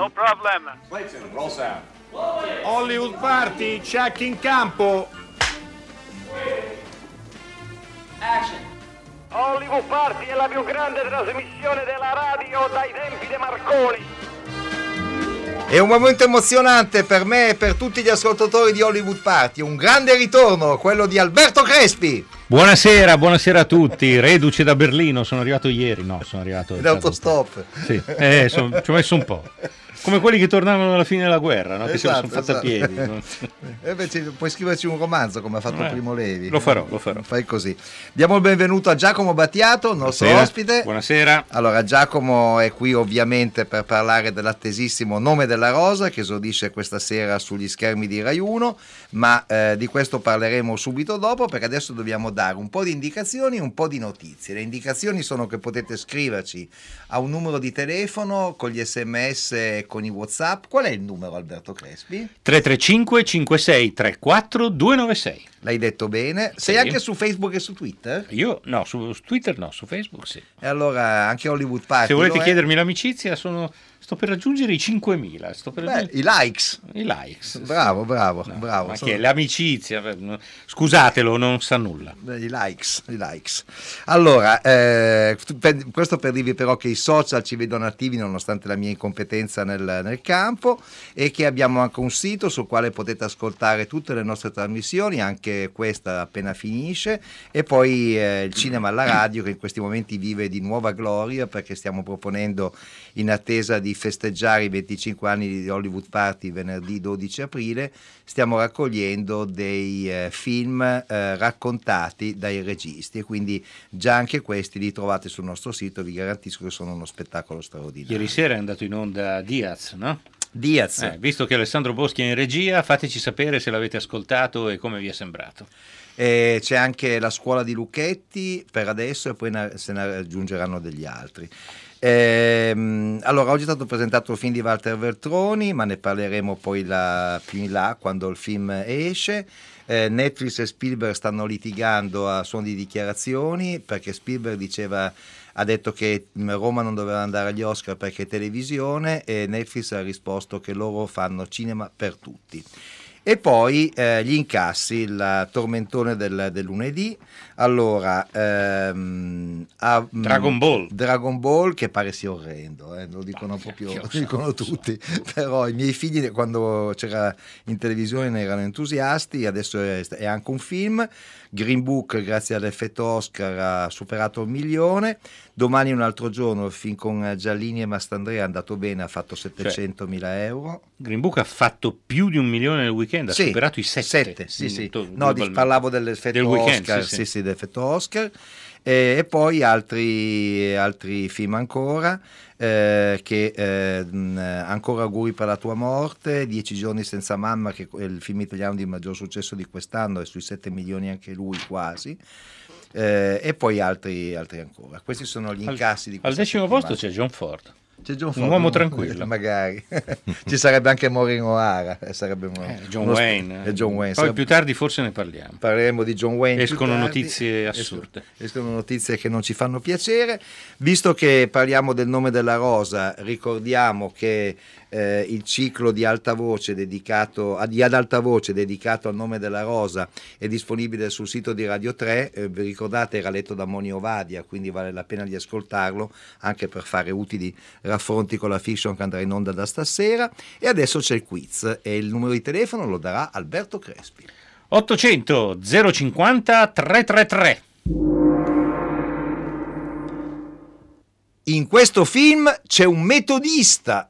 No problem. Clayton, roll sound. Hollywood Party, check in campo. Hollywood Party è la più grande trasmissione della radio dai tempi di Marconi. È un momento emozionante per me e per tutti gli ascoltatori di Hollywood Party. Un grande ritorno, quello di Alberto Crespi. Buonasera, buonasera a tutti. Reduce da Berlino, sono arrivato ieri. No, sono arrivato. In autostop. Sì, eh, son- ci ho messo un po'. Come quelli che tornavano alla fine della guerra, no? che se lo sono Esatto, fatti a piedi. esatto. E invece puoi scriverci un romanzo come ha fatto Eh, Primo Levi. lo farò, lo farò. Fai così. Diamo il benvenuto a Giacomo Battiato, nostro Buonasera. ospite. Buonasera. Allora, Giacomo è qui ovviamente per parlare dell'attesissimo Nome della Rosa che esordisce questa sera sugli schermi di Rai 1, ma eh, di questo parleremo subito dopo perché adesso dobbiamo dare un po' di indicazioni e un po' di notizie. Le indicazioni sono che potete scriverci a un numero di telefono con gli sms e con i whatsapp. Qual è il numero Alberto Crespi? 335 56 34 296. L'hai detto bene. Sei Sì. anche su Facebook e su Twitter? Io no, su su Twitter no, su Facebook sì. E allora anche Hollywood Party. Se volete lo è? chiedermi l'amicizia, sono, sto per raggiungere i 5.000. Sto per Beh, raggiungere i likes. i likes. Bravo, bravo, No, bravo. Ma Sono- che è l'amicizia? Scusatelo, non sa nulla. I likes, i likes. Allora, eh, questo per dirvi però che i social ci vedono attivi nonostante la mia incompetenza nel, nel campo e che abbiamo anche un sito sul quale potete ascoltare tutte le nostre trasmissioni, anche questa appena finisce, e poi eh, il cinema alla radio che in questi momenti vive di nuova gloria perché stiamo proponendo in attesa di festeggiare i 25 anni di Hollywood Party venerdì 12 aprile, stiamo raccogliendo dei eh, film eh, raccontati dai registi e quindi già anche questi li trovate sul nostro sito, vi garantisco che sono uno spettacolo straordinario. Ieri sera è andato in onda Diaz, no? Diaz, Eh, visto che Alessandro Boschi è in regia, fateci sapere se l'avete ascoltato e come vi è sembrato. eh, c'è anche la scuola di Lucchetti per adesso e poi se ne aggiungeranno degli altri. Ehm, allora, oggi è stato presentato il film di Walter Veltroni, ma ne parleremo poi la- più in là quando il film esce. Eh, Netflix e Spielberg stanno litigando a suon di dichiarazioni perché Spielberg diceva ha detto che mh, Roma non doveva andare agli Oscar perché è televisione e Netflix ha risposto che loro fanno cinema per tutti. E poi eh, gli incassi, il tormentone del, del lunedì. Allora, ehm, ha- mh, Dragon Ball. Dragon Ball che pare sia orrendo, eh, lo dicono proprio, Io lo so, dicono so. tutti. Però i miei figli quando c'era in televisione ne erano entusiasti, adesso è, è anche un film. Green Book, grazie all'effetto Oscar, ha superato il milione. Domani un altro giorno, il film con Giallini e Mastandrea è andato bene, ha fatto Cioè, 700 mila euro. Green Book ha fatto più di un milione nel weekend, ha Sì, superato i sette. sette, sì, sì. To- No, parlavo dell'effetto Del weekend, Oscar, sì, sì, sì. sì, dell'effetto Oscar. Eh, e poi altri, altri film ancora, eh, che eh, ancora auguri per la tua morte, Dieci giorni senza mamma, che è il film italiano di maggior successo di quest'anno, è sui 7 milioni anche lui quasi. Eh, e poi altri, altri ancora. Questi sono gli Al- incassi di Al decimo settimana. posto c'è John Ford. C'è John un Ford, uomo tranquillo. Magari. Ci sarebbe anche Maureen O'Hara. eh, sarebbe uno- Eh, John uno Wayne. e John Wayne. Poi Sarebbe- più tardi forse ne parliamo. parleremo di John Wayne. Escono tardi. notizie assurde. Escono, notizie che non ci fanno piacere. Visto che parliamo del nome della rosa, ricordiamo che eh, il ciclo di alta voce dedicato di ad alta voce dedicato al nome della rosa è disponibile sul sito di Radio 3. Eh, vi ricordate, era letto da Moni Ovadia, quindi vale la pena di ascoltarlo anche per fare utili raffronti con la fiction che andrà in onda da stasera. E adesso c'è il quiz e il numero di telefono lo darà Alberto Crespi. 800 050 333. In questo film c'è un metodista.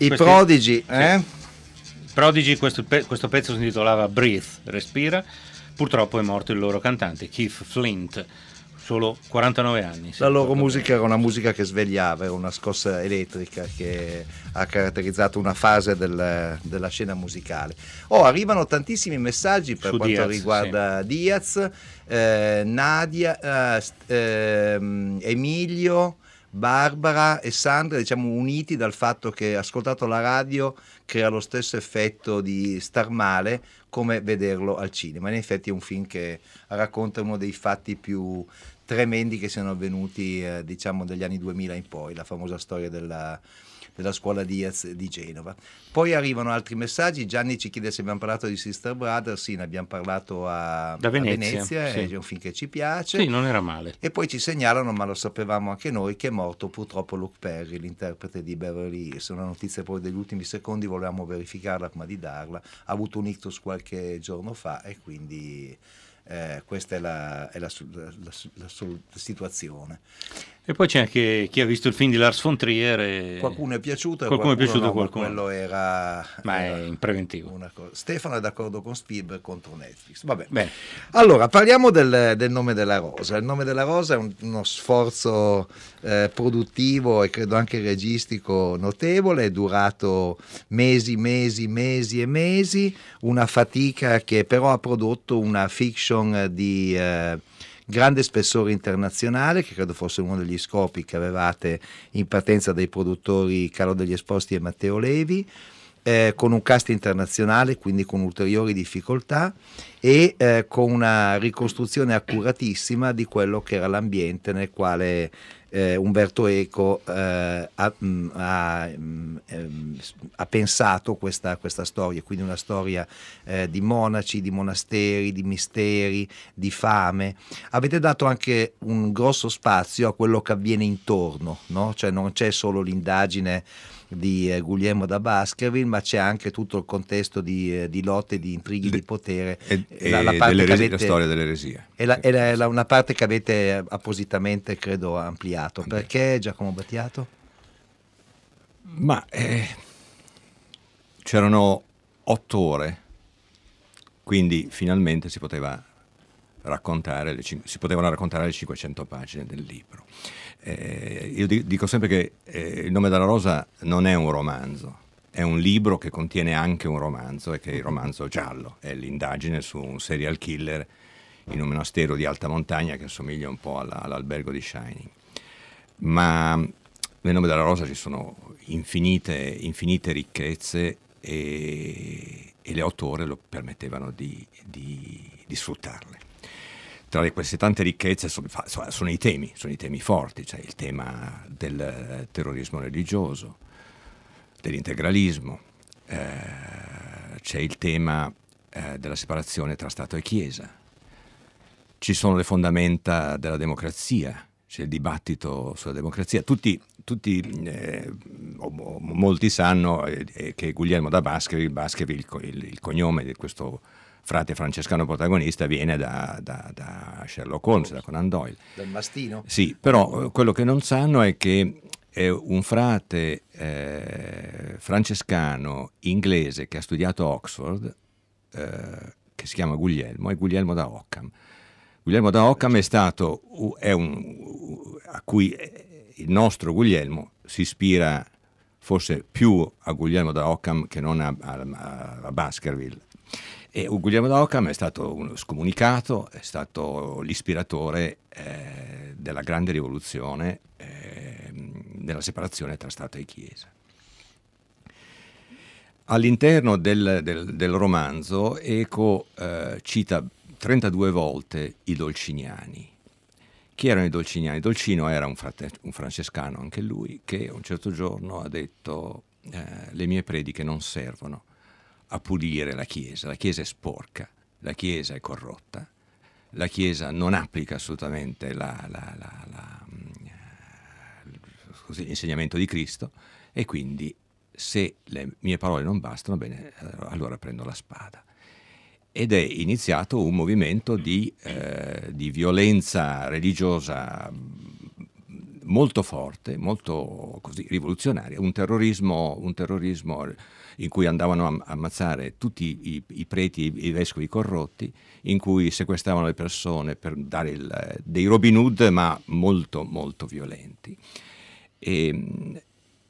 I Questi- prodigi, eh? Prodigy, questo, pe- questo pezzo si intitolava Breathe, respira. Purtroppo è morto il loro cantante, Keith Flint, solo 49 anni. La loro musica era una musica che svegliava, era una scossa elettrica che ha caratterizzato una fase del- della scena musicale. Oh, arrivano tantissimi messaggi per Su quanto Diaz, riguarda Diaz, eh, Nadia, eh, ehm, Emilio. Barbara e Sandra, diciamo, uniti dal fatto che ascoltato la radio crea lo stesso effetto di star male come vederlo al cinema. In effetti è un film che racconta uno dei fatti più tremendi che siano avvenuti eh, diciamo dagli anni 2000 in poi, la famosa storia della, della scuola Diaz di Genova. Poi arrivano altri messaggi, Gianni ci chiede se abbiamo parlato di Sister Brothers, sì ne abbiamo parlato a, Da a Venezia, sì. è un film che ci piace. Sì, non era male. E poi ci segnalano, ma lo sapevamo anche noi, che è morto purtroppo Luke Perry, l'interprete di Beverly Hills. Una notizia poi degli ultimi secondi, volevamo verificarla prima di darla. Ha avuto un ictus qualche giorno fa e quindi eh, questa è la, è la la- la- situazione. E poi c'è anche chi ha visto il film di Lars von Trier. E... Qualcuno è piaciuto e Qualcuno è piaciuto, no, qualcuno. quello era... Ma è era in preventivo. Stefano è d'accordo con Spielberg contro Netflix. Vabbè. Bene. Allora, parliamo del, del nome della rosa. Il nome della rosa è un- uno sforzo eh, produttivo e credo anche registico notevole, è durato mesi, mesi, mesi e mesi, una fatica che però ha prodotto una fiction di... eh, grande spessore internazionale, che credo fosse uno degli scopi che avevate in partenza dai produttori Carlo degli Esposti e Matteo Levi, eh, con un cast internazionale, quindi con ulteriori difficoltà e eh, con una ricostruzione accuratissima di quello che era l'ambiente nel quale eh, Umberto Eco eh, ha, mh, ha, mh, ehm, ha pensato questa, questa storia, quindi una storia eh, di monaci, di monasteri, di misteri, di fame. Avete dato anche un grosso spazio a quello che avviene intorno, no? cioè non c'è solo l'indagine di eh, Guglielmo da Baskerville, ma c'è anche tutto il contesto di, eh, di lotte, di intrighi di potere. E, La- la avete- la storia dell'eresia. È, la- è la- una parte che avete appositamente, credo, ampliato. Anche. Perché Giacomo Battiato? Ma eh, c'erano otto ore, quindi finalmente si poteva raccontare cin- si potevano raccontare le 500 pagine del libro. Eh, io di- dico sempre che eh, Il nome della rosa non è un romanzo, è un libro che contiene anche un romanzo e che è il romanzo giallo, è l'indagine su un serial killer in un monastero di alta montagna che assomiglia un po' alla- all'albergo di Shining. Ma nel nome della rosa ci sono infinite, infinite ricchezze e, e le otto ore lo permettevano di, di- di sfruttarle. Tra le- queste tante ricchezze sono, sono i temi, sono i temi forti, c'è il tema del terrorismo religioso, dell'integralismo, eh, c'è il tema eh, della separazione tra Stato e Chiesa, ci sono le fondamenta della democrazia, c'è il dibattito sulla democrazia. Tutti, tutti, eh, molti sanno eh, che Guglielmo da Baskerville, Baskerville, il- il cognome di questo frate francescano protagonista, viene da, da- da Sherlock Holmes, da Conan Doyle. Del mastino? Sì, però eh, quello che non sanno è che è un frate eh, francescano inglese che ha studiato a Oxford, eh, che si chiama Guglielmo, è Guglielmo da Occam. Guglielmo da Occam è stato, è un, a cui eh, il nostro Guglielmo si ispira forse più a Guglielmo da Occam che non a, a- a Baskerville. E Guglielmo da Occam è stato uno scomunicato, è stato l'ispiratore eh, della grande rivoluzione eh, della separazione tra Stato e Chiesa. All'interno del, del- del romanzo Eco eh, cita 32 volte i Dolciniani. Chi erano i Dolciniani? Dolcino era un, frate- un francescano, anche lui, che un certo giorno ha detto eh, le mie prediche non servono a pulire la Chiesa, la Chiesa è sporca, la Chiesa è corrotta, la Chiesa non applica assolutamente mm, l'insegnamento di Cristo e quindi se le mie parole non bastano, bene, allora prendo la spada. Ed è iniziato un movimento di, eh, di violenza religiosa mm, molto forte, molto così, rivoluzionaria, un terrorismo, un terrorismo in cui andavano a ammazzare tutti i, i preti e i vescovi corrotti, in cui sequestravano le persone per dare il, dei Robin Hood, ma molto, molto violenti. E,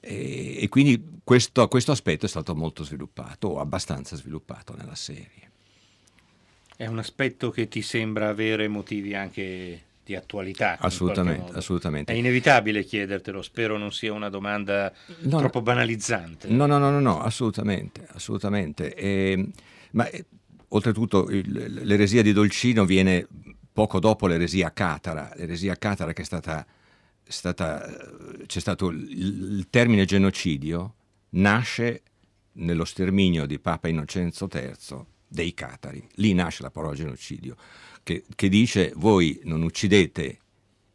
e, e quindi questo, questo aspetto è stato molto sviluppato, o abbastanza sviluppato nella serie. È un aspetto che ti sembra avere motivi anche di attualità. Assolutamente, assolutamente. È inevitabile chiedertelo, spero non sia una domanda no, troppo banalizzante. No, no, no, no, no assolutamente, assolutamente. E, ma eh, oltretutto il, l'eresia di Dolcino viene poco dopo l'eresia catara, l'eresia catara che è stata, stata eh, c'è stato il, il termine genocidio, nasce nello sterminio di Papa Innocenzo III dei catari, lì nasce la parola genocidio che, che dice voi non uccidete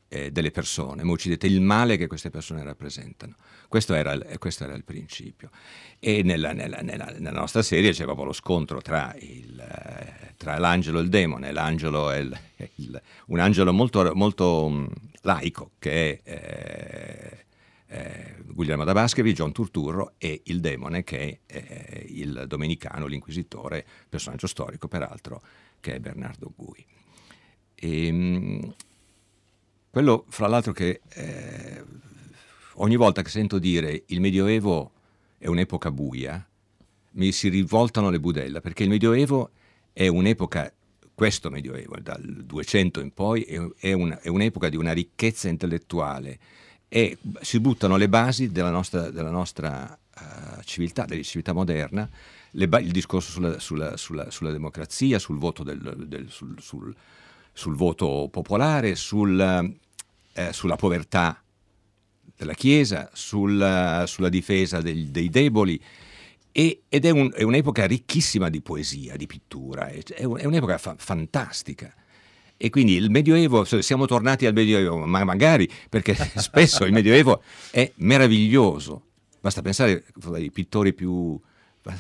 eh, delle persone, ma uccidete il male che queste persone rappresentano. Questo era, questo era il principio. E nella, nella, nella, nella, nostra serie c'è proprio lo scontro tra, il, eh, tra l'angelo e il demone. L'angelo è il, il, un angelo molto, molto um, laico che è eh, eh, Guglielmo da Baschevi, John Turturro e il demone che è eh, il domenicano, l'inquisitore, personaggio storico peraltro, che è Bernardo Gui. E, ehm, quello, fra l'altro, che eh, ogni volta che sento dire il Medioevo è un'epoca buia, mi si rivoltano le budella, perché il Medioevo è un'epoca, questo Medioevo, dal 200 in poi, è, è, un, è un'epoca di una ricchezza intellettuale e si buttano le basi della nostra, della nostra uh, civiltà, della civiltà moderna, ba- il discorso sulla, sulla, sulla, sulla, democrazia, sul voto del, del, sul, sul sul voto popolare, sul, eh, sulla povertà della Chiesa, sul, sulla difesa dei, dei deboli. E, ed è, un, è, un'epoca ricchissima di poesia, di pittura, è, un, è un'epoca fa, fantastica. E quindi il Medioevo, siamo tornati al Medioevo, ma magari perché spesso il Medioevo è meraviglioso. Basta pensare ai pittori più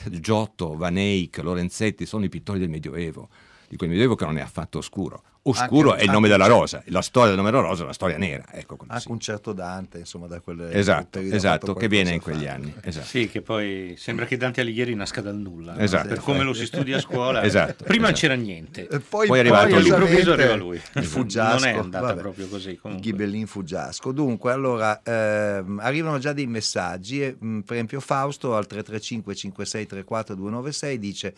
Giotto, Van Eyck, Lorenzetti, sono i pittori del Medioevo, di quel Medioevo che non è affatto oscuro oscuro anche, è il nome della rosa, la storia del nome della rosa è una storia nera. Ecco, anche sì. un certo Dante, insomma, da quelle Esatto, esatto che viene in quegli fa. anni. Esatto. Sì, che poi sembra che Dante Alighieri nasca dal nulla, esatto. per come lo si studia a scuola. esatto, Prima esatto. c'era niente, e poi, poi è arrivato poi all'improvviso arriva lui. Il Fuggiasco, non è andata vabbè, proprio così. Comunque. Ghibellin Fuggiasco. Dunque, allora, ehm, arrivano già dei messaggi, e, mh, per esempio Fausto al 335 5634 296 dice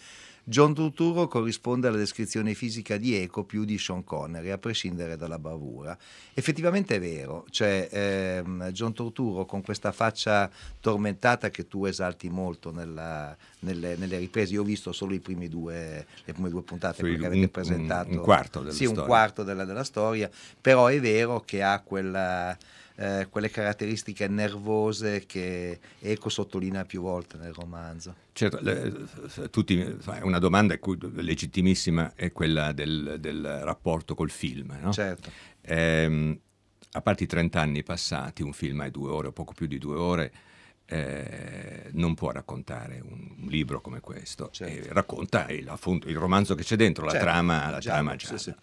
John Turturro corrisponde alla descrizione fisica di Eco più di Sean Connery, a prescindere dalla bravura. Effettivamente è vero, cioè ehm, John Turturro con questa faccia tormentata che tu esalti molto nella, nelle, nelle, riprese, io ho visto solo due, le prime due puntate sì, perché avete presentato un, un quarto della sì, storia. un quarto della, della storia, però è vero che ha quella eh, quelle caratteristiche nervose che Eco sottolinea più volte nel romanzo. Certo, le, tutti, una domanda legittimissima è quella del, del rapporto col film. No? Certo. Eh, a parte i 30 anni passati, un film è due ore o poco più di due ore, eh, non può raccontare un, un, libro come questo. Certo. racconta il, appunto, il, romanzo che c'è dentro, certo. la trama, la già, trama già. Sì, sì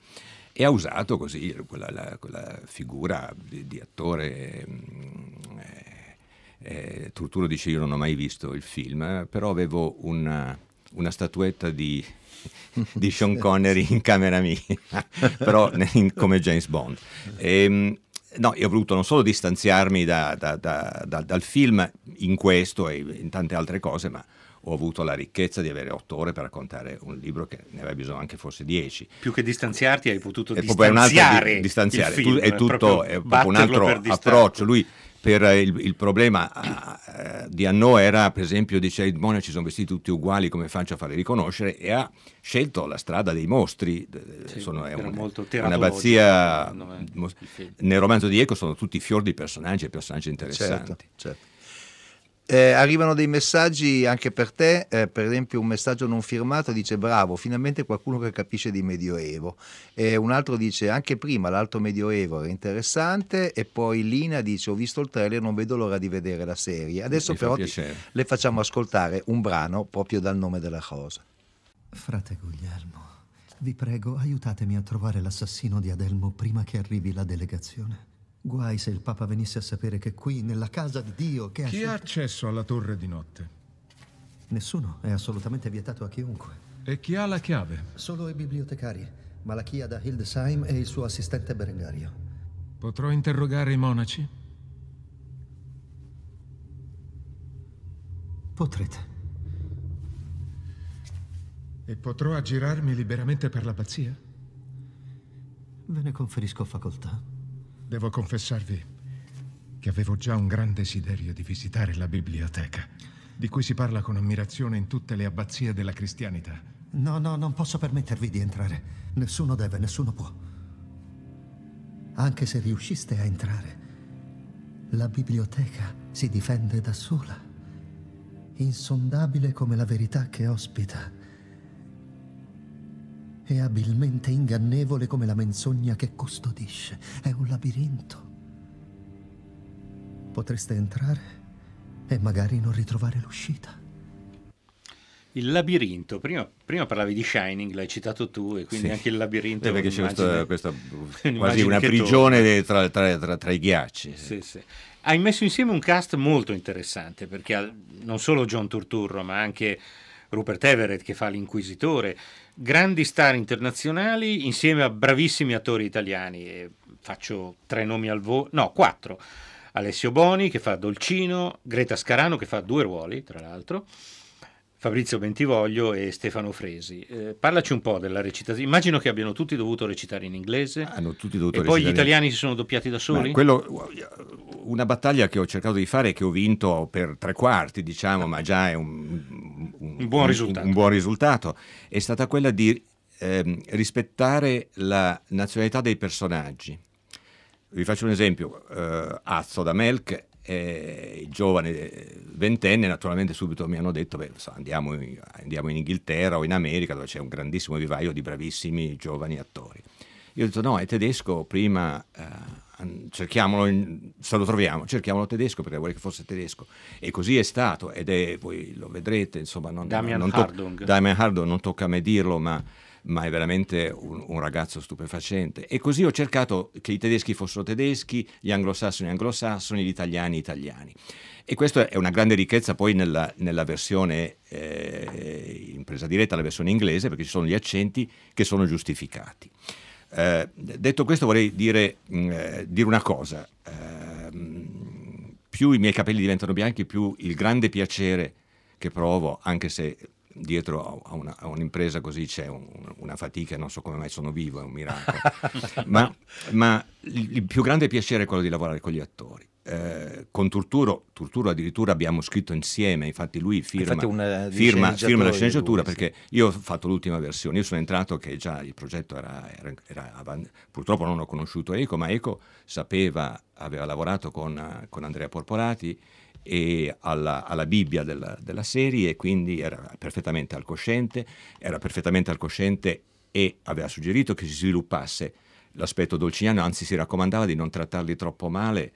e ha usato così quella, la, quella figura di, di attore. Mm, eh, eh, Turturo dice: Io non ho mai visto il film, però avevo una, una statuetta di, di Sean Connery in camera mia, però in, come James Bond. E, ehm, no, io ho voluto non solo distanziarmi da, da, da, dal film in questo e in tante altre cose, ma ho avuto la ricchezza di avere otto ore per raccontare un libro che ne aveva bisogno anche forse dieci. Più che distanziarti hai potuto è distanziare, di, distanziare. Film, è tutto è un altro approccio. Lui per il, il problema uh, di Anno era per esempio dice i monaci sono vestiti tutti uguali come faccio a farli riconoscere e ha scelto la strada dei mostri sì, sono, è un, una abbazia nel romanzo di Eco sono tutti fior di personaggi e personaggi interessanti certo, certo. Eh, arrivano dei messaggi anche per te, eh, per esempio un messaggio non firmato dice bravo, finalmente qualcuno che capisce di Medioevo. E un altro dice anche prima l'Alto Medioevo era interessante e poi Lina dice ho visto il trailer, non vedo l'ora di vedere la serie. Adesso Mi però ti, le facciamo ascoltare un brano proprio dal nome della cosa. Frate Guglielmo, vi prego aiutatemi a trovare l'assassino di Adelmo prima che arrivi la delegazione. Guai se il Papa venisse a sapere che qui, nella casa di Dio, che ha Chi ha scelto- accesso alla torre di notte? Nessuno, è assolutamente vietato a chiunque. E chi ha la chiave? Solo i bibliotecari, Malachia da Hildesheim e il suo assistente Berengario. Potrò interrogare i monaci? Potrete. E potrò aggirarmi liberamente per l'abbazia? Ve ne conferisco facoltà. Devo confessarvi che avevo già un gran desiderio di visitare la biblioteca, di cui si parla con ammirazione in tutte le abbazie della cristianità. No, no, non posso permettervi di entrare. Nessuno deve, nessuno può. Anche se riusciste a entrare, la biblioteca si difende da sola. Insondabile come la verità che ospita. E abilmente ingannevole come la menzogna che custodisce. È un labirinto. Potreste entrare e magari non ritrovare l'uscita. Il labirinto, prima, prima parlavi di Shining, l'hai citato tu, e quindi Sì. anche il labirinto. Eh, perché c'è questa, questa quasi una prigione tra, tra- tra- tra i ghiacci. Sì, sì. Hai messo insieme un cast molto interessante perché non solo John Turturro, ma anche Rupert Everett che fa l'inquisitore, grandi star internazionali insieme a bravissimi attori italiani. E faccio tre nomi al volo, no, quattro. Alessio Boni che fa Dolcino, Greta Scarano che fa due ruoli, tra l'altro. Fabrizio Bentivoglio e Stefano Fresi. Eh, parlaci un po' della recitazione. Immagino che abbiano tutti dovuto recitare in inglese. Hanno tutti dovuto e poi gli recitare in- italiani si sono doppiati da soli? Quello- una battaglia che ho cercato di fare e che ho vinto per tre quarti, diciamo, ma già è un, Un buon risultato. un buon risultato, è stata quella di ehm, rispettare la nazionalità dei personaggi. Vi faccio un esempio, eh, Azzo da Melk, eh, il giovane ventenne, naturalmente subito mi hanno detto, beh, andiamo, in, andiamo in Inghilterra o in America dove c'è un grandissimo vivaio di bravissimi giovani attori. Io ho detto no, è tedesco, prima eh, cerchiamolo, in- se lo troviamo, cerchiamolo tedesco perché vorrei che fosse tedesco. E così è stato ed è, voi lo vedrete, insomma, non, Damian non to- Hardung. Damian Hardung non tocca a me dirlo, ma, ma è veramente un, un ragazzo stupefacente. E così ho cercato che i tedeschi fossero tedeschi, gli anglosassoni anglosassoni, gli italiani italiani. E questa è una grande ricchezza poi nella, nella versione eh, in presa diretta, la versione inglese, perché ci sono gli accenti che sono giustificati. Eh, detto questo vorrei dire, mh, eh, dire una cosa. Ehm, più i miei capelli diventano bianchi, più il grande piacere che provo, anche se dietro a, una- a un'impresa così c'è un- una fatica, non so come mai sono vivo, è un miracolo. ma, ma il, più grande piacere è quello di lavorare con gli attori. Eh, con Turturo, Turturo addirittura abbiamo scritto insieme, infatti lui firma, Infatti una- firma, firma la sceneggiatura lui, sì. perché io ho fatto l'ultima versione, io sono entrato che già il progetto era, era- era avan- purtroppo non ho conosciuto Eco, ma Eco sapeva, aveva lavorato con, con Andrea Porporati e alla, alla Bibbia della, della serie e quindi era perfettamente al cosciente, era perfettamente al cosciente e aveva suggerito che si sviluppasse l'aspetto dolciniano, anzi si raccomandava di non trattarli troppo male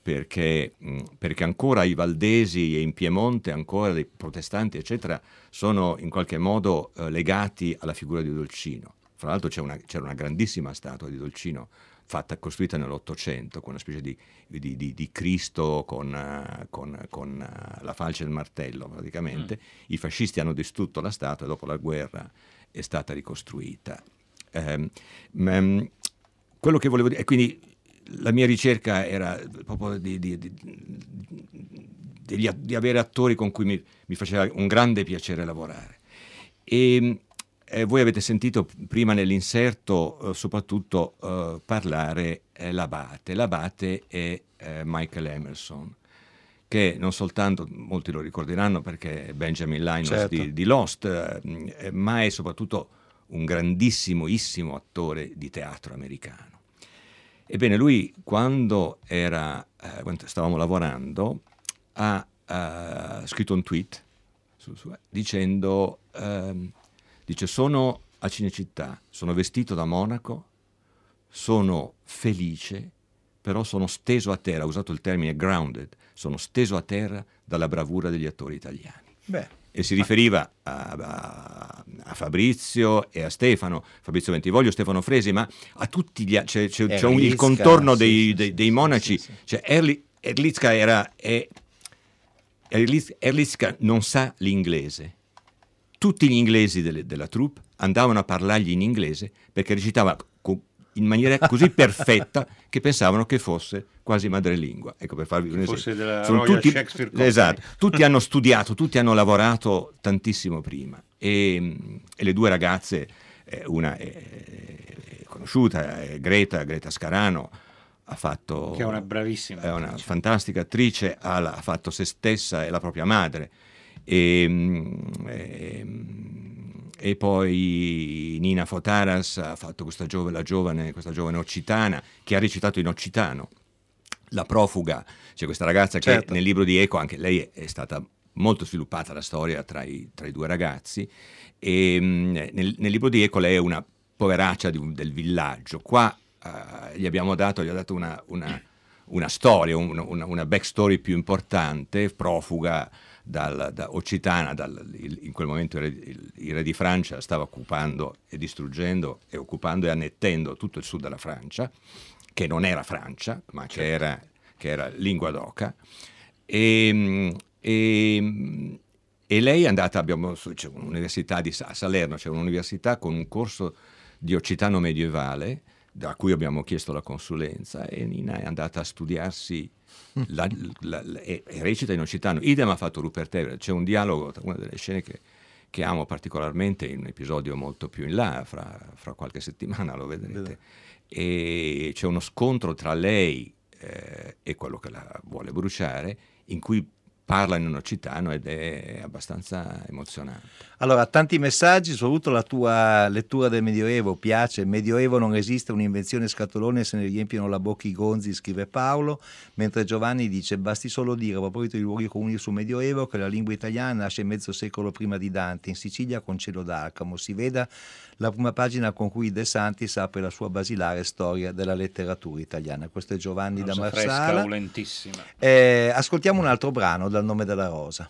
perché, perché ancora i valdesi e in Piemonte, ancora dei protestanti, eccetera, sono in qualche modo eh, legati alla figura di Dolcino. Fra l'altro c'è una- c'era una grandissima statua di Dolcino fatta, costruita nell'Ottocento, con una specie di, di- di- di Cristo con, eh, con- con, eh, la falce e il martello praticamente. I fascisti hanno distrutto la statua e dopo la guerra è stata ricostruita. Ehm, ma, mm, quello che volevo dire, e quindi la mia ricerca era proprio di, di- di- di avere attori con cui mi, mi faceva un grande piacere lavorare. E eh, voi avete sentito prima nell'inserto eh, soprattutto eh, parlare eh, l'abate. L'abate è eh, Michael Emerson, che non soltanto, molti lo ricorderanno perché è Benjamin Linus Certo. di, di Lost, eh, ma è soprattutto un grandissimissimo attore di teatro americano. Ebbene, lui quando, era, quando stavamo lavorando ha eh, scritto un tweet su- su- dicendo, ehm, dice sono a Cinecittà, sono vestito da monaco, sono felice, però sono steso a terra, ha usato il termine grounded, sono steso a terra dalla bravura degli attori italiani. Beh, e si riferiva a, a, a Fabrizio e a Stefano, Fabrizio Ventivoglio, Stefano Fresi, ma a tutti gli altri, c'è, c'è- c'è un- il contorno sì, dei, sì, dei- dei monaci, sì, cioè Erli- Erlitzka era... È, Erlitzka non sa l'inglese. Tutti gli inglesi delle- della troupe andavano a parlargli in inglese perché recitava co- in maniera così perfetta che pensavano che fosse quasi madrelingua. Ecco, per farvi un esempio. della Sono tutti, esatto, tutti hanno studiato, tutti hanno lavorato tantissimo prima e, e le due ragazze, eh, una è, è conosciuta, è Greta, Greta Scarano, ha fatto... Che è una bravissima È una attrice. fantastica attrice, ha, ha fatto se stessa e la propria madre. E, mm, e, e poi Nina Fotaras ha fatto questa giovane, giovane, questa giovane occitana che ha recitato in occitano. La profuga, c'è questa ragazza che Certo. nel libro di Eco, anche lei è, stata molto sviluppata la storia tra i, tra i due ragazzi e mm, nel, nel libro di Eco lei è una poveraccia un- del villaggio. Qua eh, gli abbiamo dato, gli ha dato una, una- una storia, un- una, una backstory più importante, profuga dal, da Occitana, dal- il- in quel momento il re, il- il re di Francia stava occupando e distruggendo e occupando e annettendo tutto il sud della Francia, che non era Francia, ma che era, che era lingua d'oca. E, e- e lei è andata, abbiamo, c'è un'università di, a Salerno, c'è un'università con un corso di occitano medievale, da cui abbiamo chiesto la consulenza, e Nina è andata a studiarsi, la- la- la- e, e recita in occitano. Idem ha fatto Rupert Everett, c'è un dialogo, una delle scene che, che amo particolarmente, in un episodio molto più in là, fra, fra qualche settimana lo vedrete, e c'è uno scontro tra lei eh, e quello che la vuole bruciare, in cui parla in un occitano ed è abbastanza emozionante. Allora, tanti messaggi, soprattutto la tua lettura del Medioevo piace. Il Medioevo non esiste un'invenzione scatolone se ne riempiono la bocca i gonzi, scrive Paolo, mentre Giovanni dice basti solo dire a proposito di luoghi comuni sul Medioevo che la lingua italiana nasce mezzo secolo prima di Dante, in Sicilia con Cielo d'Arcamo. Si veda la prima pagina con cui De Santis apre la sua basilare storia della letteratura italiana. Questo è Giovanni da Rosa fresca, Marsala. ulentissima. Eh, ascoltiamo un altro brano dal nome della rosa.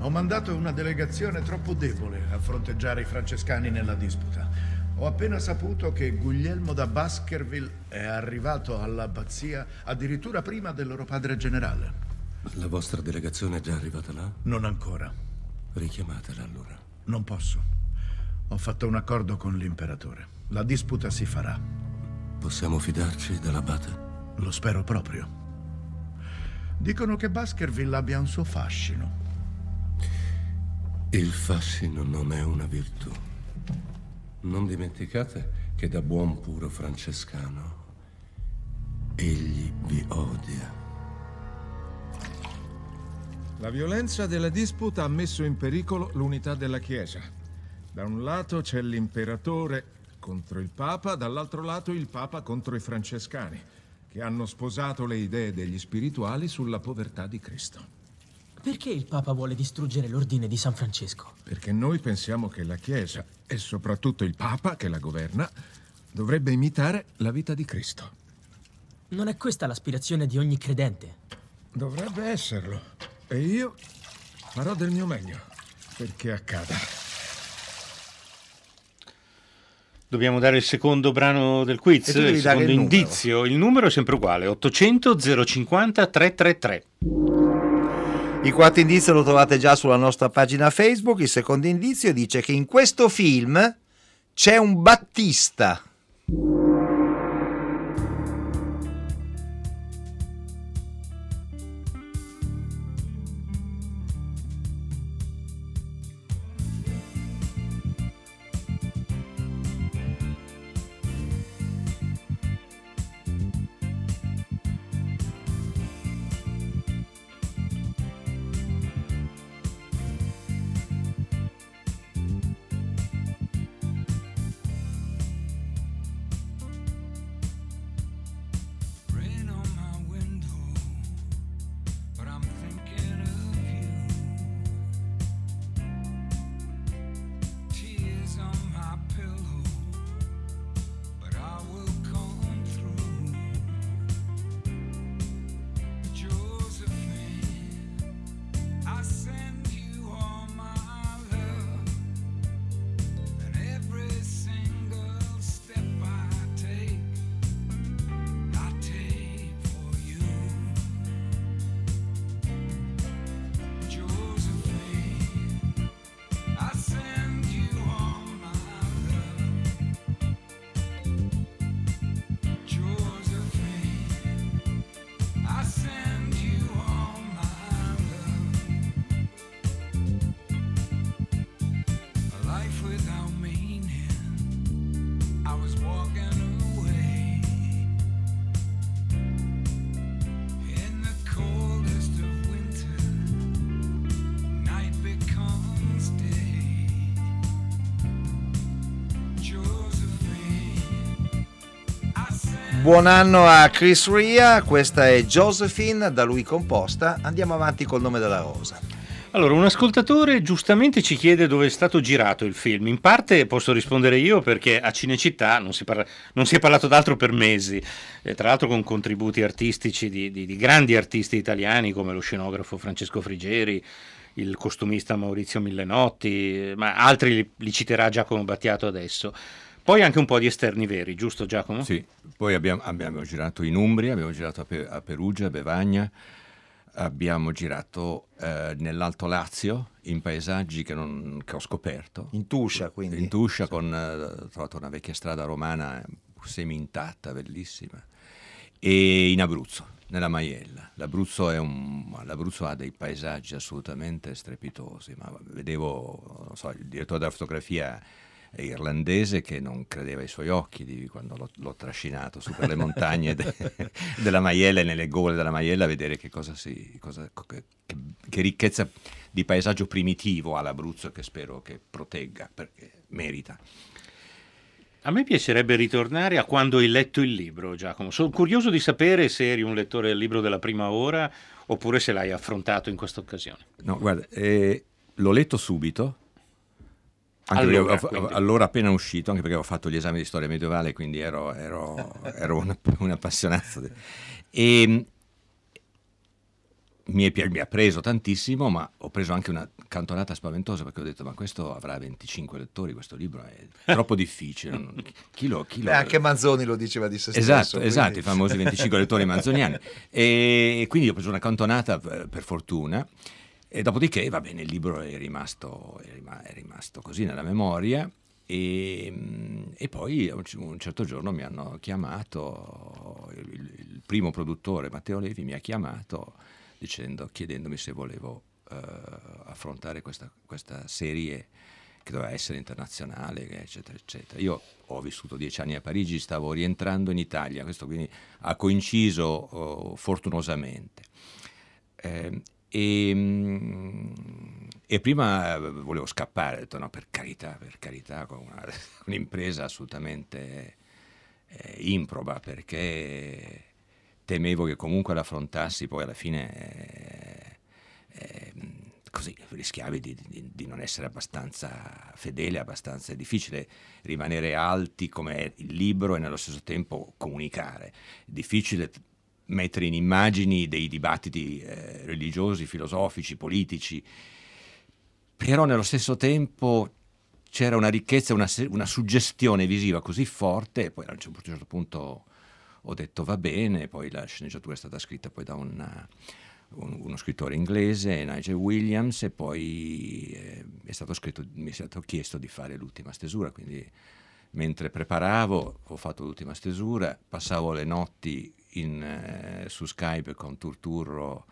Ho mandato una delegazione troppo debole a fronteggiare i francescani nella disputa. Ho appena saputo che Guglielmo da Baskerville è arrivato all'abbazia addirittura prima del loro padre generale. La vostra delegazione è già arrivata là? Non ancora. Richiamatela allora. Non posso. Ho fatto un accordo con l'imperatore. La disputa si farà. Possiamo fidarci dell'abate? Lo spero proprio. Dicono che Baskerville abbia un suo fascino. Il fascino non è una virtù. Non dimenticate che da buon puro francescano egli vi odia. La violenza della disputa ha messo in pericolo l'unità della Chiesa. Da un lato c'è l'imperatore contro il Papa, dall'altro lato il Papa contro i francescani, che hanno sposato le idee degli spirituali sulla povertà di Cristo. Perché il Papa vuole distruggere l'ordine di San Francesco? Perché noi pensiamo che la Chiesa, e soprattutto il Papa che la governa, dovrebbe imitare la vita di Cristo. Non è questa l'aspirazione di ogni credente. Dovrebbe esserlo. E io farò del mio meglio perché accada. Dobbiamo dare il secondo brano del quiz, il secondo il numero. indizio. Il numero è sempre uguale, 800 050 333. Il quarto indizio lo trovate già sulla nostra pagina Facebook. Il secondo indizio dice che in questo film c'è un Battista. Buon anno a Chris Ria, questa è Josephine, da lui composta. Andiamo avanti col nome della rosa. Allora, un ascoltatore giustamente ci chiede dove è stato girato il film. In parte posso rispondere io perché a Cinecittà non si, parla, non si è parlato d'altro per mesi, e tra l'altro con contributi artistici di, di, di grandi artisti italiani come lo scenografo Francesco Frigeri, il costumista Maurizio Millenotti, ma altri li, li citerà Giacomo Battiato adesso. Poi anche un po' di esterni veri, giusto Giacomo? Sì, poi abbiamo, abbiamo girato in Umbria, abbiamo girato a, Pe- a Perugia, a Bevagna, abbiamo girato eh, nell'Alto Lazio in paesaggi che, non, che, ho scoperto. In Tuscia quindi? In Tuscia sì. con, eh, ho trovato una vecchia strada romana semi intatta, bellissima. E in Abruzzo, nella Maiella. L'Abruzzo, un, L'Abruzzo, ha dei paesaggi assolutamente strepitosi, ma vedevo, so, il direttore della fotografia irlandese che non credeva ai suoi occhi di, quando l'ho, l'ho, trascinato su per le montagne de, della Maiella e nelle gole della Maiella a vedere che, cosa si, cosa, che, che, ricchezza di paesaggio primitivo ha l'Abruzzo che spero che protegga perché merita. A me piacerebbe ritornare a quando hai letto il libro, Giacomo. Sono curioso di sapere se eri un lettore del libro della prima ora oppure se l'hai affrontato in questa occasione. No, guarda, eh, l'ho letto subito, allora, avevo, allora, appena uscito, anche perché avevo fatto gli esami di storia medievale, quindi ero, ero, ero un, un, appassionato. E ehm, mi, è, mi ha preso tantissimo, ma ho preso anche una cantonata spaventosa perché ho detto: Ma questo avrà 25 lettori, questo libro è troppo difficile. Non, chi lo, chi lo... Beh, anche Manzoni lo diceva di se stesso. Esatto, quindi... esatto i famosi 25 lettori manzoniani. E quindi ho preso una cantonata per fortuna. E dopodiché, va bene, il libro è rimasto, è rimasto così nella memoria e, e, poi un certo giorno mi hanno chiamato, il, il, primo produttore Matteo Levi mi ha chiamato dicendo, chiedendomi se volevo uh, affrontare questa, questa, serie che doveva essere internazionale, eccetera, eccetera. Io ho vissuto dieci anni a Parigi, stavo rientrando in Italia, questo quindi ha coinciso uh, fortunosamente. Eh, e, mm, e, prima volevo scappare, ho detto no, per carità, per carità, con una, un'impresa assolutamente eh, improba, perché temevo che comunque l'affrontassi, poi alla fine eh, eh, così rischiavi di, di, di, non essere abbastanza fedele, abbastanza difficile rimanere alti come il libro e nello stesso tempo comunicare. Difficile mettere in immagini dei dibattiti eh, religiosi, filosofici, politici, però nello stesso tempo c'era una ricchezza, una, una suggestione visiva così forte, poi a un certo punto ho detto va bene, poi la sceneggiatura è stata scritta poi da una, un, uno scrittore inglese, Nigel Williams, e poi eh, è stato scritto, mi è stato chiesto di fare l'ultima stesura, quindi mentre preparavo ho fatto l'ultima stesura, passavo le notti in, eh, su Skype con Turturro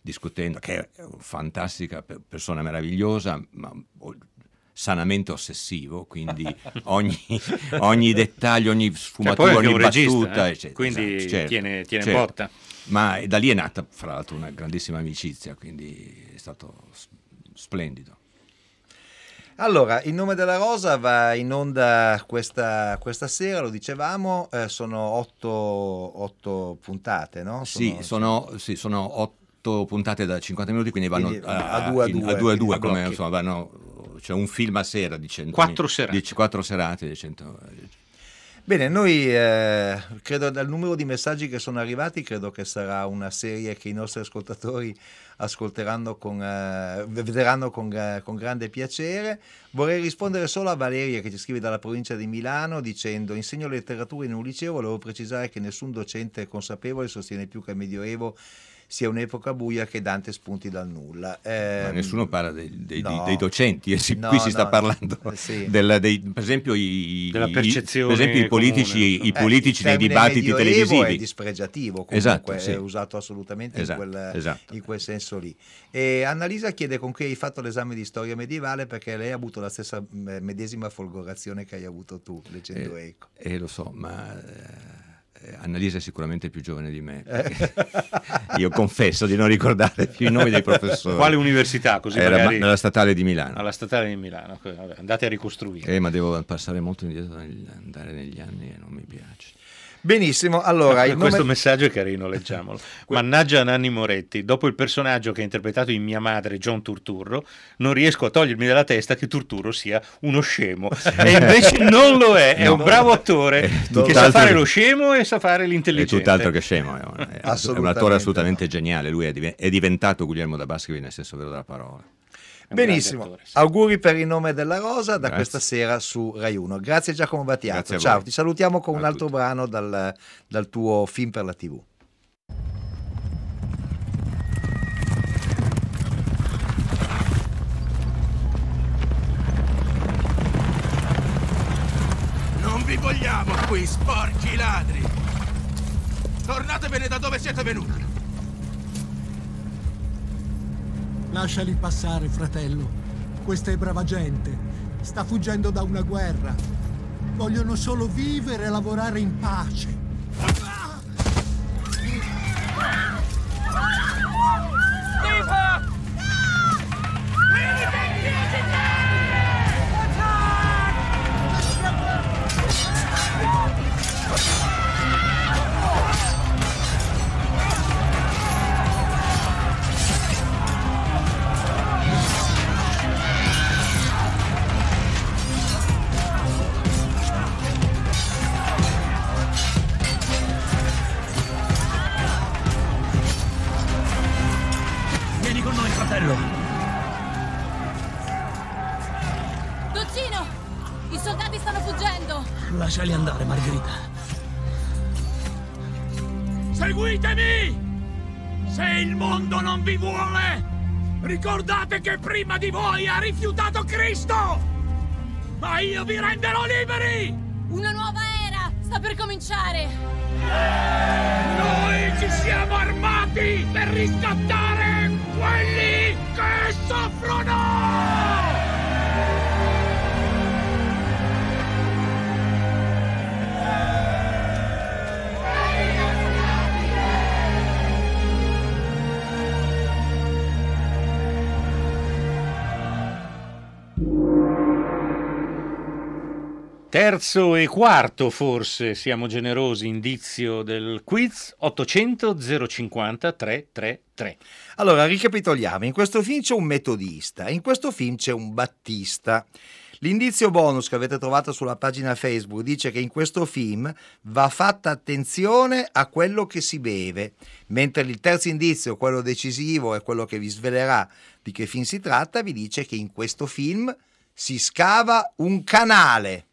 discutendo, che è una fantastica persona meravigliosa, ma sanamente ossessivo, quindi ogni, ogni dettaglio, ogni sfumatura, ogni battuta, eh? eccetera. Quindi esatto, certo, tiene, tiene certo. botta. Ma da lì è nata, fra l'altro, una grandissima amicizia, quindi è stato splendido. Allora, il nome della rosa va in onda questa, questa sera, lo dicevamo, eh, sono otto, otto, puntate, no? Sono, sì, sono, sì, sono otto puntate da 50 minuti, quindi vanno quindi a, a, due a due. A due, a due come insomma, vanno, c'è un film a sera di 100 Quattro serate. Di, quattro serate di 100 Bene, noi eh, credo dal numero di messaggi che sono arrivati, credo che sarà una serie che i nostri ascoltatori ascolteranno con, eh, vedranno con, eh, con, grande piacere. Vorrei rispondere solo a Valeria che ci scrive dalla provincia di Milano dicendo insegno letteratura in un liceo, volevo precisare che nessun docente consapevole sostiene più che il Medioevo sia un'epoca buia che Dante spunti dal nulla. Eh, Ma nessuno parla dei, dei, no, dei docenti, eh, no, qui si no, sta parlando sì. del, dei, per esempio i, della percezione per esempio, i politici, i politici eh, nei dibattiti televisivi. è dispregiativo, comunque esatto, sì. è usato assolutamente esatto, in, quel, esatto. in, quel, senso lì. E Annalisa chiede con chi hai fatto l'esame di storia medievale perché lei ha avuto la stessa medesima folgorazione che hai avuto tu leggendo eh, Eco. Eh, lo so, ma... Eh, Annalisa è sicuramente più giovane di me. Eh. Io confesso di non ricordare più i nomi dei professori. Quale università? Così Era magari... ma- nella statale di Milano. Alla statale di Milano. Vabbè, andate a ricostruire. Eh, ma devo passare molto indietro, andare negli anni e non mi piace. Benissimo, allora il Questo nome- messaggio è carino, leggiamolo. Mannaggia Nanni Moretti, dopo il personaggio che ha interpretato in Mia Madre, John Turturro, non riesco a togliermi dalla testa che Turturro sia uno scemo. E invece non lo è, è No. un bravo attore È che sa fare che- lo scemo e sa fare È l'intelligente. tutt'altro che scemo, è un, è- è un attore assolutamente geniale. Lui è, diven- è diventato Guglielmo da Baskerville nel senso vero della parola. Benissimo, attore, sì. auguri per il nome della rosa da Grazie. questa sera su Rai 1. Grazie Giacomo Battiato. Ciao, ti salutiamo con A un altro tutti. brano dal, dal tuo film per la TV. Non vi vogliamo qui, sporchi ladri! Tornatevene da dove siete venuti! Lasciali passare, fratello. Questa è brava gente. Sta fuggendo da una guerra. Vogliono solo vivere e lavorare in pace. Vieni Lasciali andare, Margherita. Seguitemi! Se il mondo non vi vuole, ricordate che prima di voi ha rifiutato Cristo! Ma io vi renderò liberi! Una nuova era sta per cominciare! Noi ci siamo armati per riscattare quelli che soffrono! Terzo e quarto, forse, siamo generosi, indizio del quiz 800 050 333. Allora, ricapitoliamo. In questo film c'è un metodista, in questo film c'è un battista. L'indizio bonus che avete trovato sulla pagina Facebook dice che in questo film va fatta attenzione a quello che si beve, mentre il terzo indizio, quello decisivo e quello che vi svelerà di che film si tratta, vi dice che in questo film si scava un canale.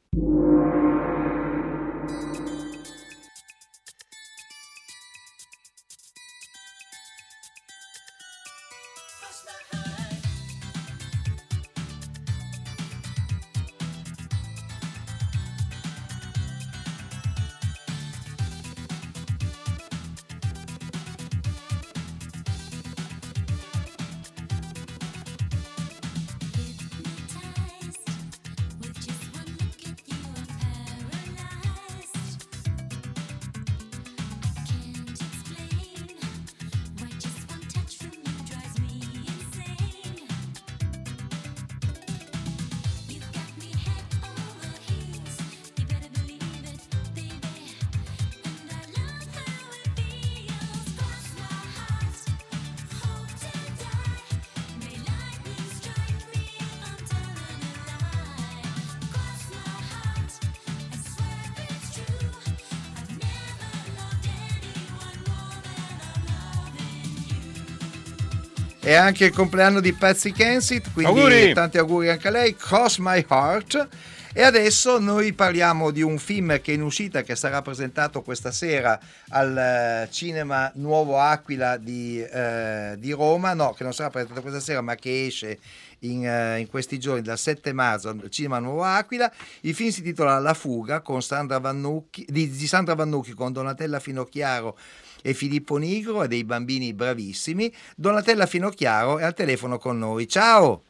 È anche il compleanno di Patsy Kensit, quindi Auguri! tanti auguri anche a lei. Cross My Heart. E adesso noi parliamo di un film che è in uscita, che sarà presentato questa sera al eh, Cinema Nuovo Aquila di, eh, di Roma. No, che non sarà presentato questa sera, ma che esce in, eh, in questi giorni, dal 7 marzo, al Cinema Nuovo Aquila. Il film si intitola La fuga con Sandra Vannucchi, di, di Sandra Vannucchi con Donatella Finocchiaro e Filippo Nigro e dei bambini bravissimi. Donatella Finocchiaro è al telefono con noi. Ciao!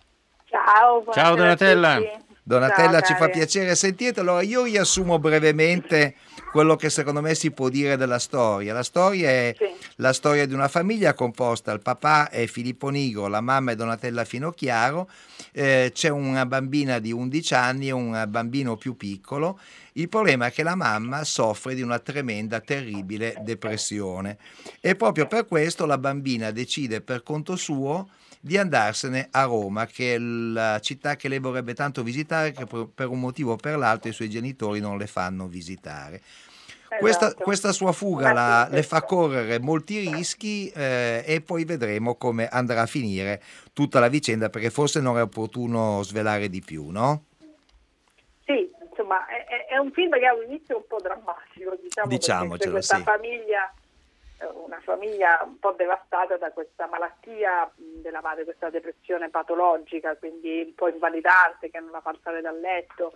Ciao, Ciao a Donatella, tutti. Donatella, Ciao, ci fa piacere sentirti. Allora, io riassumo brevemente quello che secondo me si può dire della storia. La storia è la storia di una famiglia composta, il papà è Filippo Nigro, la mamma è Donatella Finocchiaro, eh, c'è una bambina di 11 anni e un bambino più piccolo. Il problema è che la mamma soffre di una tremenda, terribile depressione e proprio per questo la bambina decide per conto suo di andarsene a Roma, che è la città che lei vorrebbe tanto visitare, che per un motivo o per l'altro i suoi genitori non le fanno visitare. Questa, Esatto. questa sua fuga la- le fa correre molti rischi eh, e poi vedremo come andrà a finire tutta la vicenda, perché forse non è opportuno svelare di più, no? Sì, insomma, è, è- un film che ha un inizio un po' drammatico, diciamo, perché questa sì. famiglia, una famiglia un po' devastata da questa malattia della madre, questa depressione patologica, quindi un po' invalidante, che non la fa alzare dal letto,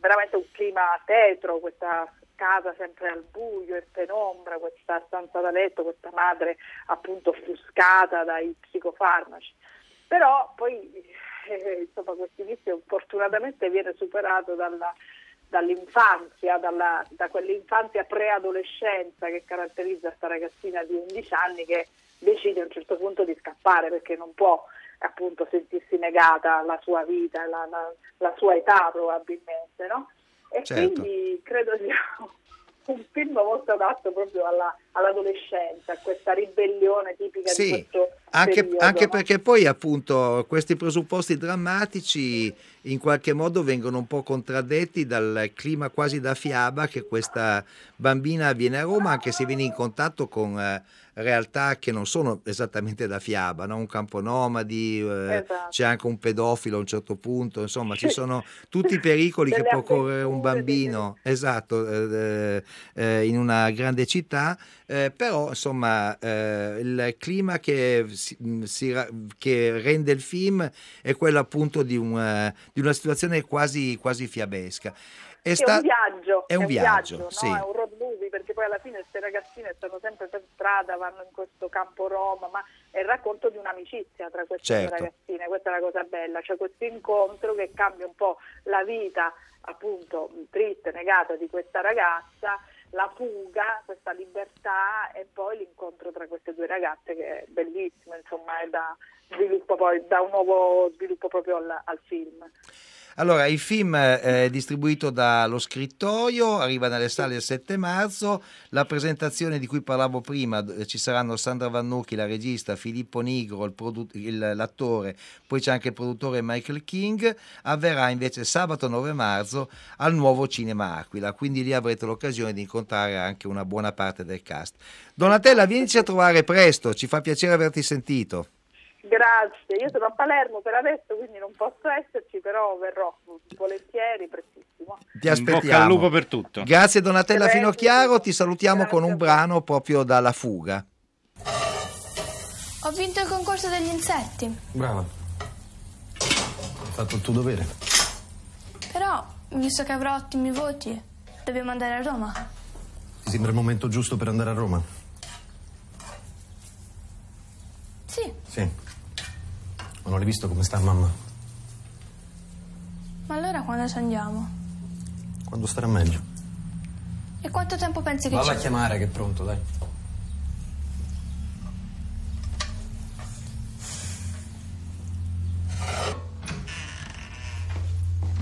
veramente un clima tetro, questa casa sempre al buio e penombra, questa stanza da letto, questa madre appunto offuscata dai psicofarmaci. Però poi eh, insomma, questo inizio fortunatamente viene superato dalla- dall'infanzia, dalla- da quell'infanzia preadolescenza che caratterizza questa ragazzina di 11 anni che decide a un certo punto di scappare perché non può appunto sentirsi negata la sua vita, la, la- la sua età probabilmente, no? E Certo. quindi credo sia un film molto adatto proprio alla- all'adolescenza, a questa ribellione tipica di Sì, questo anche, periodo, anche no? perché poi appunto questi presupposti drammatici in qualche modo vengono un po' contraddetti dal clima quasi da fiaba che questa bambina viene a Roma anche se viene in contatto con eh, realtà che non sono esattamente da fiaba, no? un campo nomadi, eh, Esatto. c'è anche un pedofilo a un certo punto, insomma ci sono tutti i pericoli che può correre un bambino, esatto, eh, eh, in una grande città, eh, però insomma eh, il clima che, si- mh, si che rende il film è quello appunto di, un, eh, di una situazione quasi, quasi fiabesca. È, È sta- un viaggio, è un viaggio, no? sì. è un road movie perché poi alla fine queste ragazzine stanno sempre per strada, vanno in questo campo Roma, ma è il racconto di un'amicizia tra queste Certo. ragazzine, questa è la cosa bella, c'è questo incontro che cambia un po' la vita appunto triste, negata di questa ragazza, la fuga, questa libertà e poi l'incontro tra queste due ragazze che è bellissimo, insomma, è da sviluppo poi, da un nuovo sviluppo proprio al, al film. Allora, il film eh, è distribuito dallo scrittoio, arriva nelle sale il 7 marzo, la presentazione di cui parlavo prima, ci saranno Sandra Vannucchi, la regista, Filippo Nigro, produ- il- l'attore, poi c'è anche il produttore Michael King, avverrà invece sabato 9 marzo al nuovo Cinema Aquila, quindi lì avrete l'occasione di incontrare anche una buona parte del cast. Donatella, vienici a trovare presto, ci fa piacere averti sentito. Grazie, io sono a Palermo per adesso, quindi non posso esserci, però verrò volentieri, prestissimo. Ti aspettiamo. bocca al lupo per tutto. Grazie Donatella Grazie. Finocchiaro, ti salutiamo con un brano proprio dalla fuga. Ho vinto il concorso degli insetti, Brava. Hai fatto il tuo dovere. però, visto che avrò ottimi voti, dobbiamo andare a Roma. Ti sembra il momento giusto per andare a Roma? Sì, Sì. Ma non hai visto come sta mamma? ma allora quando ci andiamo? Quando starà meglio. E quanto tempo pensi che Valla a ci... chiamare che è pronto, dai.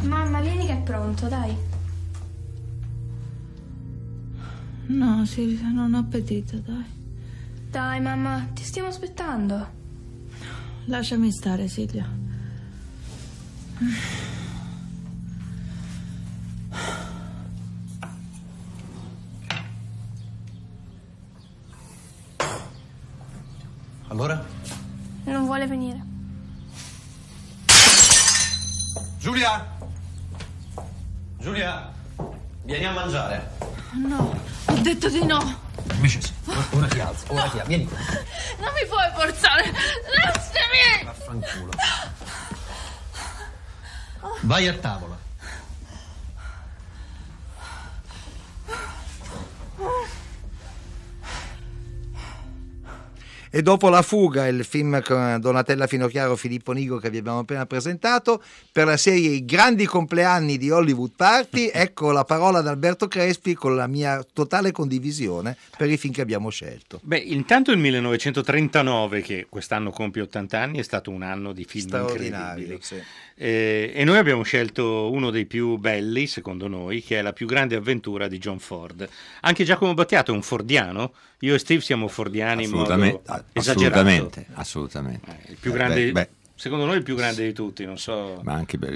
Mamma, vieni che è pronto, dai. No, Silvia, non ho appetito, dai. Dai, mamma, ti stiamo aspettando. Lasciami stare, Silvia. Allora? Non vuole venire. Giulia! Giulia! Vieni a mangiare. No, ho detto di no. Invece sì. Ora ti alzo, ora ti alzo. Vieni qua. Non mi puoi forzare. Lasciami. Vaffanculo. Vai a tavola. E dopo La fuga, il film con Donatella Finocchiaro e Filippo Nigo che vi abbiamo appena presentato, per la serie I grandi compleanni di Hollywood Party, ecco la parola ad Alberto Crespi con la mia totale condivisione per i film che abbiamo scelto. Beh, intanto il 1939, che quest'anno compie 80 anni, è stato un anno di film incredibili. sì. Eh, e noi abbiamo scelto uno dei più belli, secondo noi, che è La più grande avventura di John Ford. Anche Giacomo Battiato è un fordiano. Io e Steve siamo fordiani in Assolutamente, modo esagerato. assolutamente, assolutamente. Il più Eh, grande, beh, beh, secondo noi il più grande di tutti, non so. ma anche per,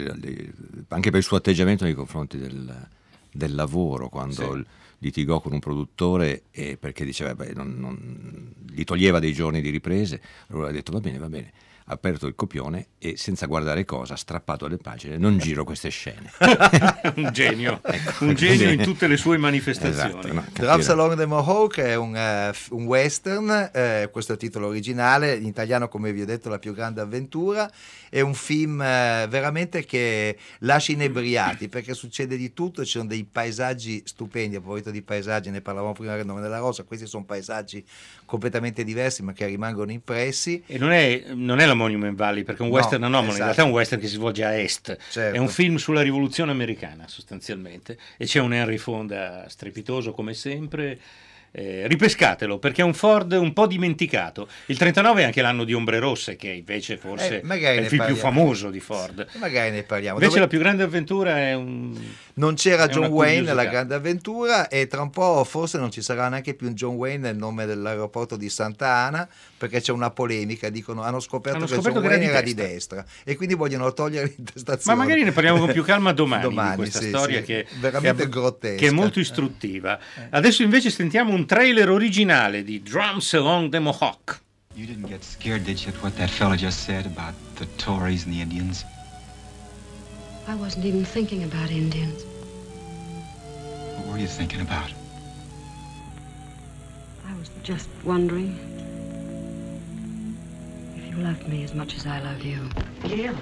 anche per il suo atteggiamento nei confronti del, del lavoro, quando Sì. litigò con un produttore e perché diceva beh, non- non- gli toglieva dei giorni di riprese, allora ha detto va bene, va bene, aperto il copione e senza guardare cosa ha strappato le pagine, non giro queste scene. un genio, Ecco, un genio in tutte le sue manifestazioni. Esatto, no, Drops capire- Along the Mohawk è un, f- un western, eh, questo è il titolo originale, in italiano come vi ho detto La più grande avventura, è un film eh, veramente che lascia inebriati perché succede di tutto, ci sono dei paesaggi stupendi, a proposito di paesaggi ne parlavamo prima del nome della rosa, questi sono paesaggi completamente diversi ma che rimangono impressi. E non è, non è la Monument Valley, perché un No, western anomalo, in esatto. realtà è un western che si svolge a est. Certo. È un film sulla rivoluzione americana, sostanzialmente. E c'è un Henry Fonda strepitoso, come sempre. Eh, ripescatelo perché è un Ford un po' dimenticato. Il 39 è anche l'anno di Ombre Rosse, che invece forse Eh, è il film più famoso di Ford. Magari ne parliamo. Invece Dove- la più grande avventura è un. Non c'era John Wayne nella grande avventura e tra un po' forse non ci sarà neanche più un John Wayne nel nome dell'aeroporto di Santa Ana perché c'è una polemica, dicono hanno scoperto Hanno che scoperto John che era Wayne di era di destra e quindi vogliono togliere l'intestazione. Ma magari ne parliamo con più calma domani, Domani, di questa sì, storia sì. che, veramente è, grottesca. che è molto istruttiva. Adesso invece sentiamo un trailer originale di Drums Along the Mohawk. You didn't get scared, did you, at what that fella just said about the Tories and the Indians? I wasn't even thinking about Indians. What were you thinking about? I was just wondering if you loved me as much as I love you. Gail,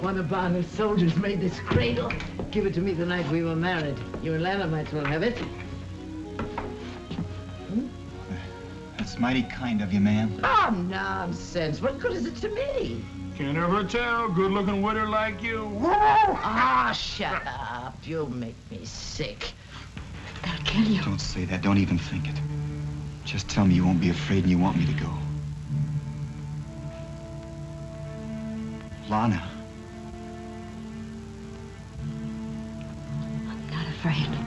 one of our soldiers made this cradle. Give it to me the night we were married. Your Lanamites will have it. That's mighty kind of you, ma'am. Oh, nonsense. What good is it to me? Can't ever tell. Good looking widow like you. Ah, shut up. You'll make me sick. They'll kill you. Don't say that. Don't even think it. Just tell me you won't be afraid and you want me to go. Lana, I'm Not afraid.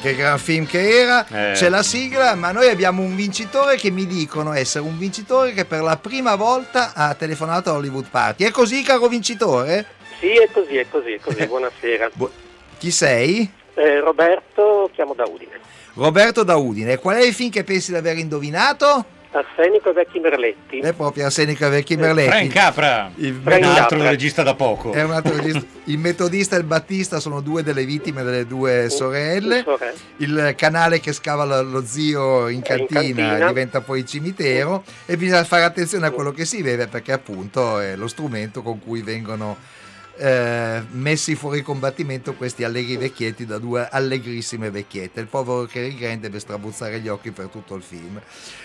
Che gran film che era, Eh. c'è la sigla, ma noi abbiamo un vincitore che mi dicono essere un vincitore che per la prima volta ha telefonato a Hollywood Party. È così, caro vincitore? Sì, è così, è così, è così. Buonasera. Chi sei? Eh, Roberto, chiamo da Udine. Roberto da Udine. Qual è il film che pensi di aver indovinato? Arsenico e vecchi merletti. È proprio Arsenico e Vecchi Merletti. Frank Capra, Il- un altro Capra. regista da poco. È un altro regista. Il metodista e il battista sono due delle vittime delle due sorelle. Il canale che scava lo- zio in cantina, cantina. diventa poi cimitero e bisogna fare attenzione a quello che si beve perché appunto è lo strumento con cui vengono eh, messi fuori combattimento questi allegri vecchietti da due allegrissime vecchiette. Il povero Cary Grant deve strabuzzare gli occhi per tutto il film.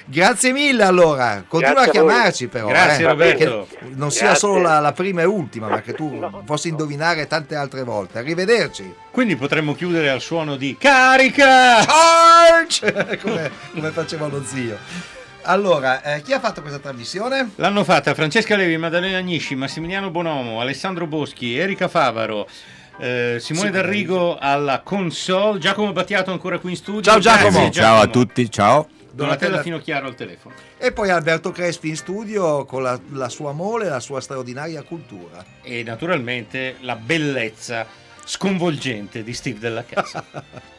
Grazie mille allora, continua Grazie a a chiamarci però. Grazie, eh, Roberto. che non sia Grazie. solo la, la prima e ultima, ma che tu possa indovinare tante altre volte. Arrivederci. Quindi potremmo chiudere al suono di carica! Charge! come, come faceva lo zio. Allora, eh, chi ha fatto questa trasmissione? L'hanno fatta Francesca Levi, Maddalena Agnisci, Massimiliano Bonomo, Alessandro Boschi, Erika Favaro, eh, Simone Sì, D'Arrigo alla console, Giacomo Battiato ancora qui in studio. Ciao, Giacomo. Grazie, Ciao a tutti, ciao. Donatella Finocchiaro al telefono. E poi Alberto Crespi in studio con la, la sua mole e la sua straordinaria cultura. E naturalmente la bellezza sconvolgente di Steve della Casa.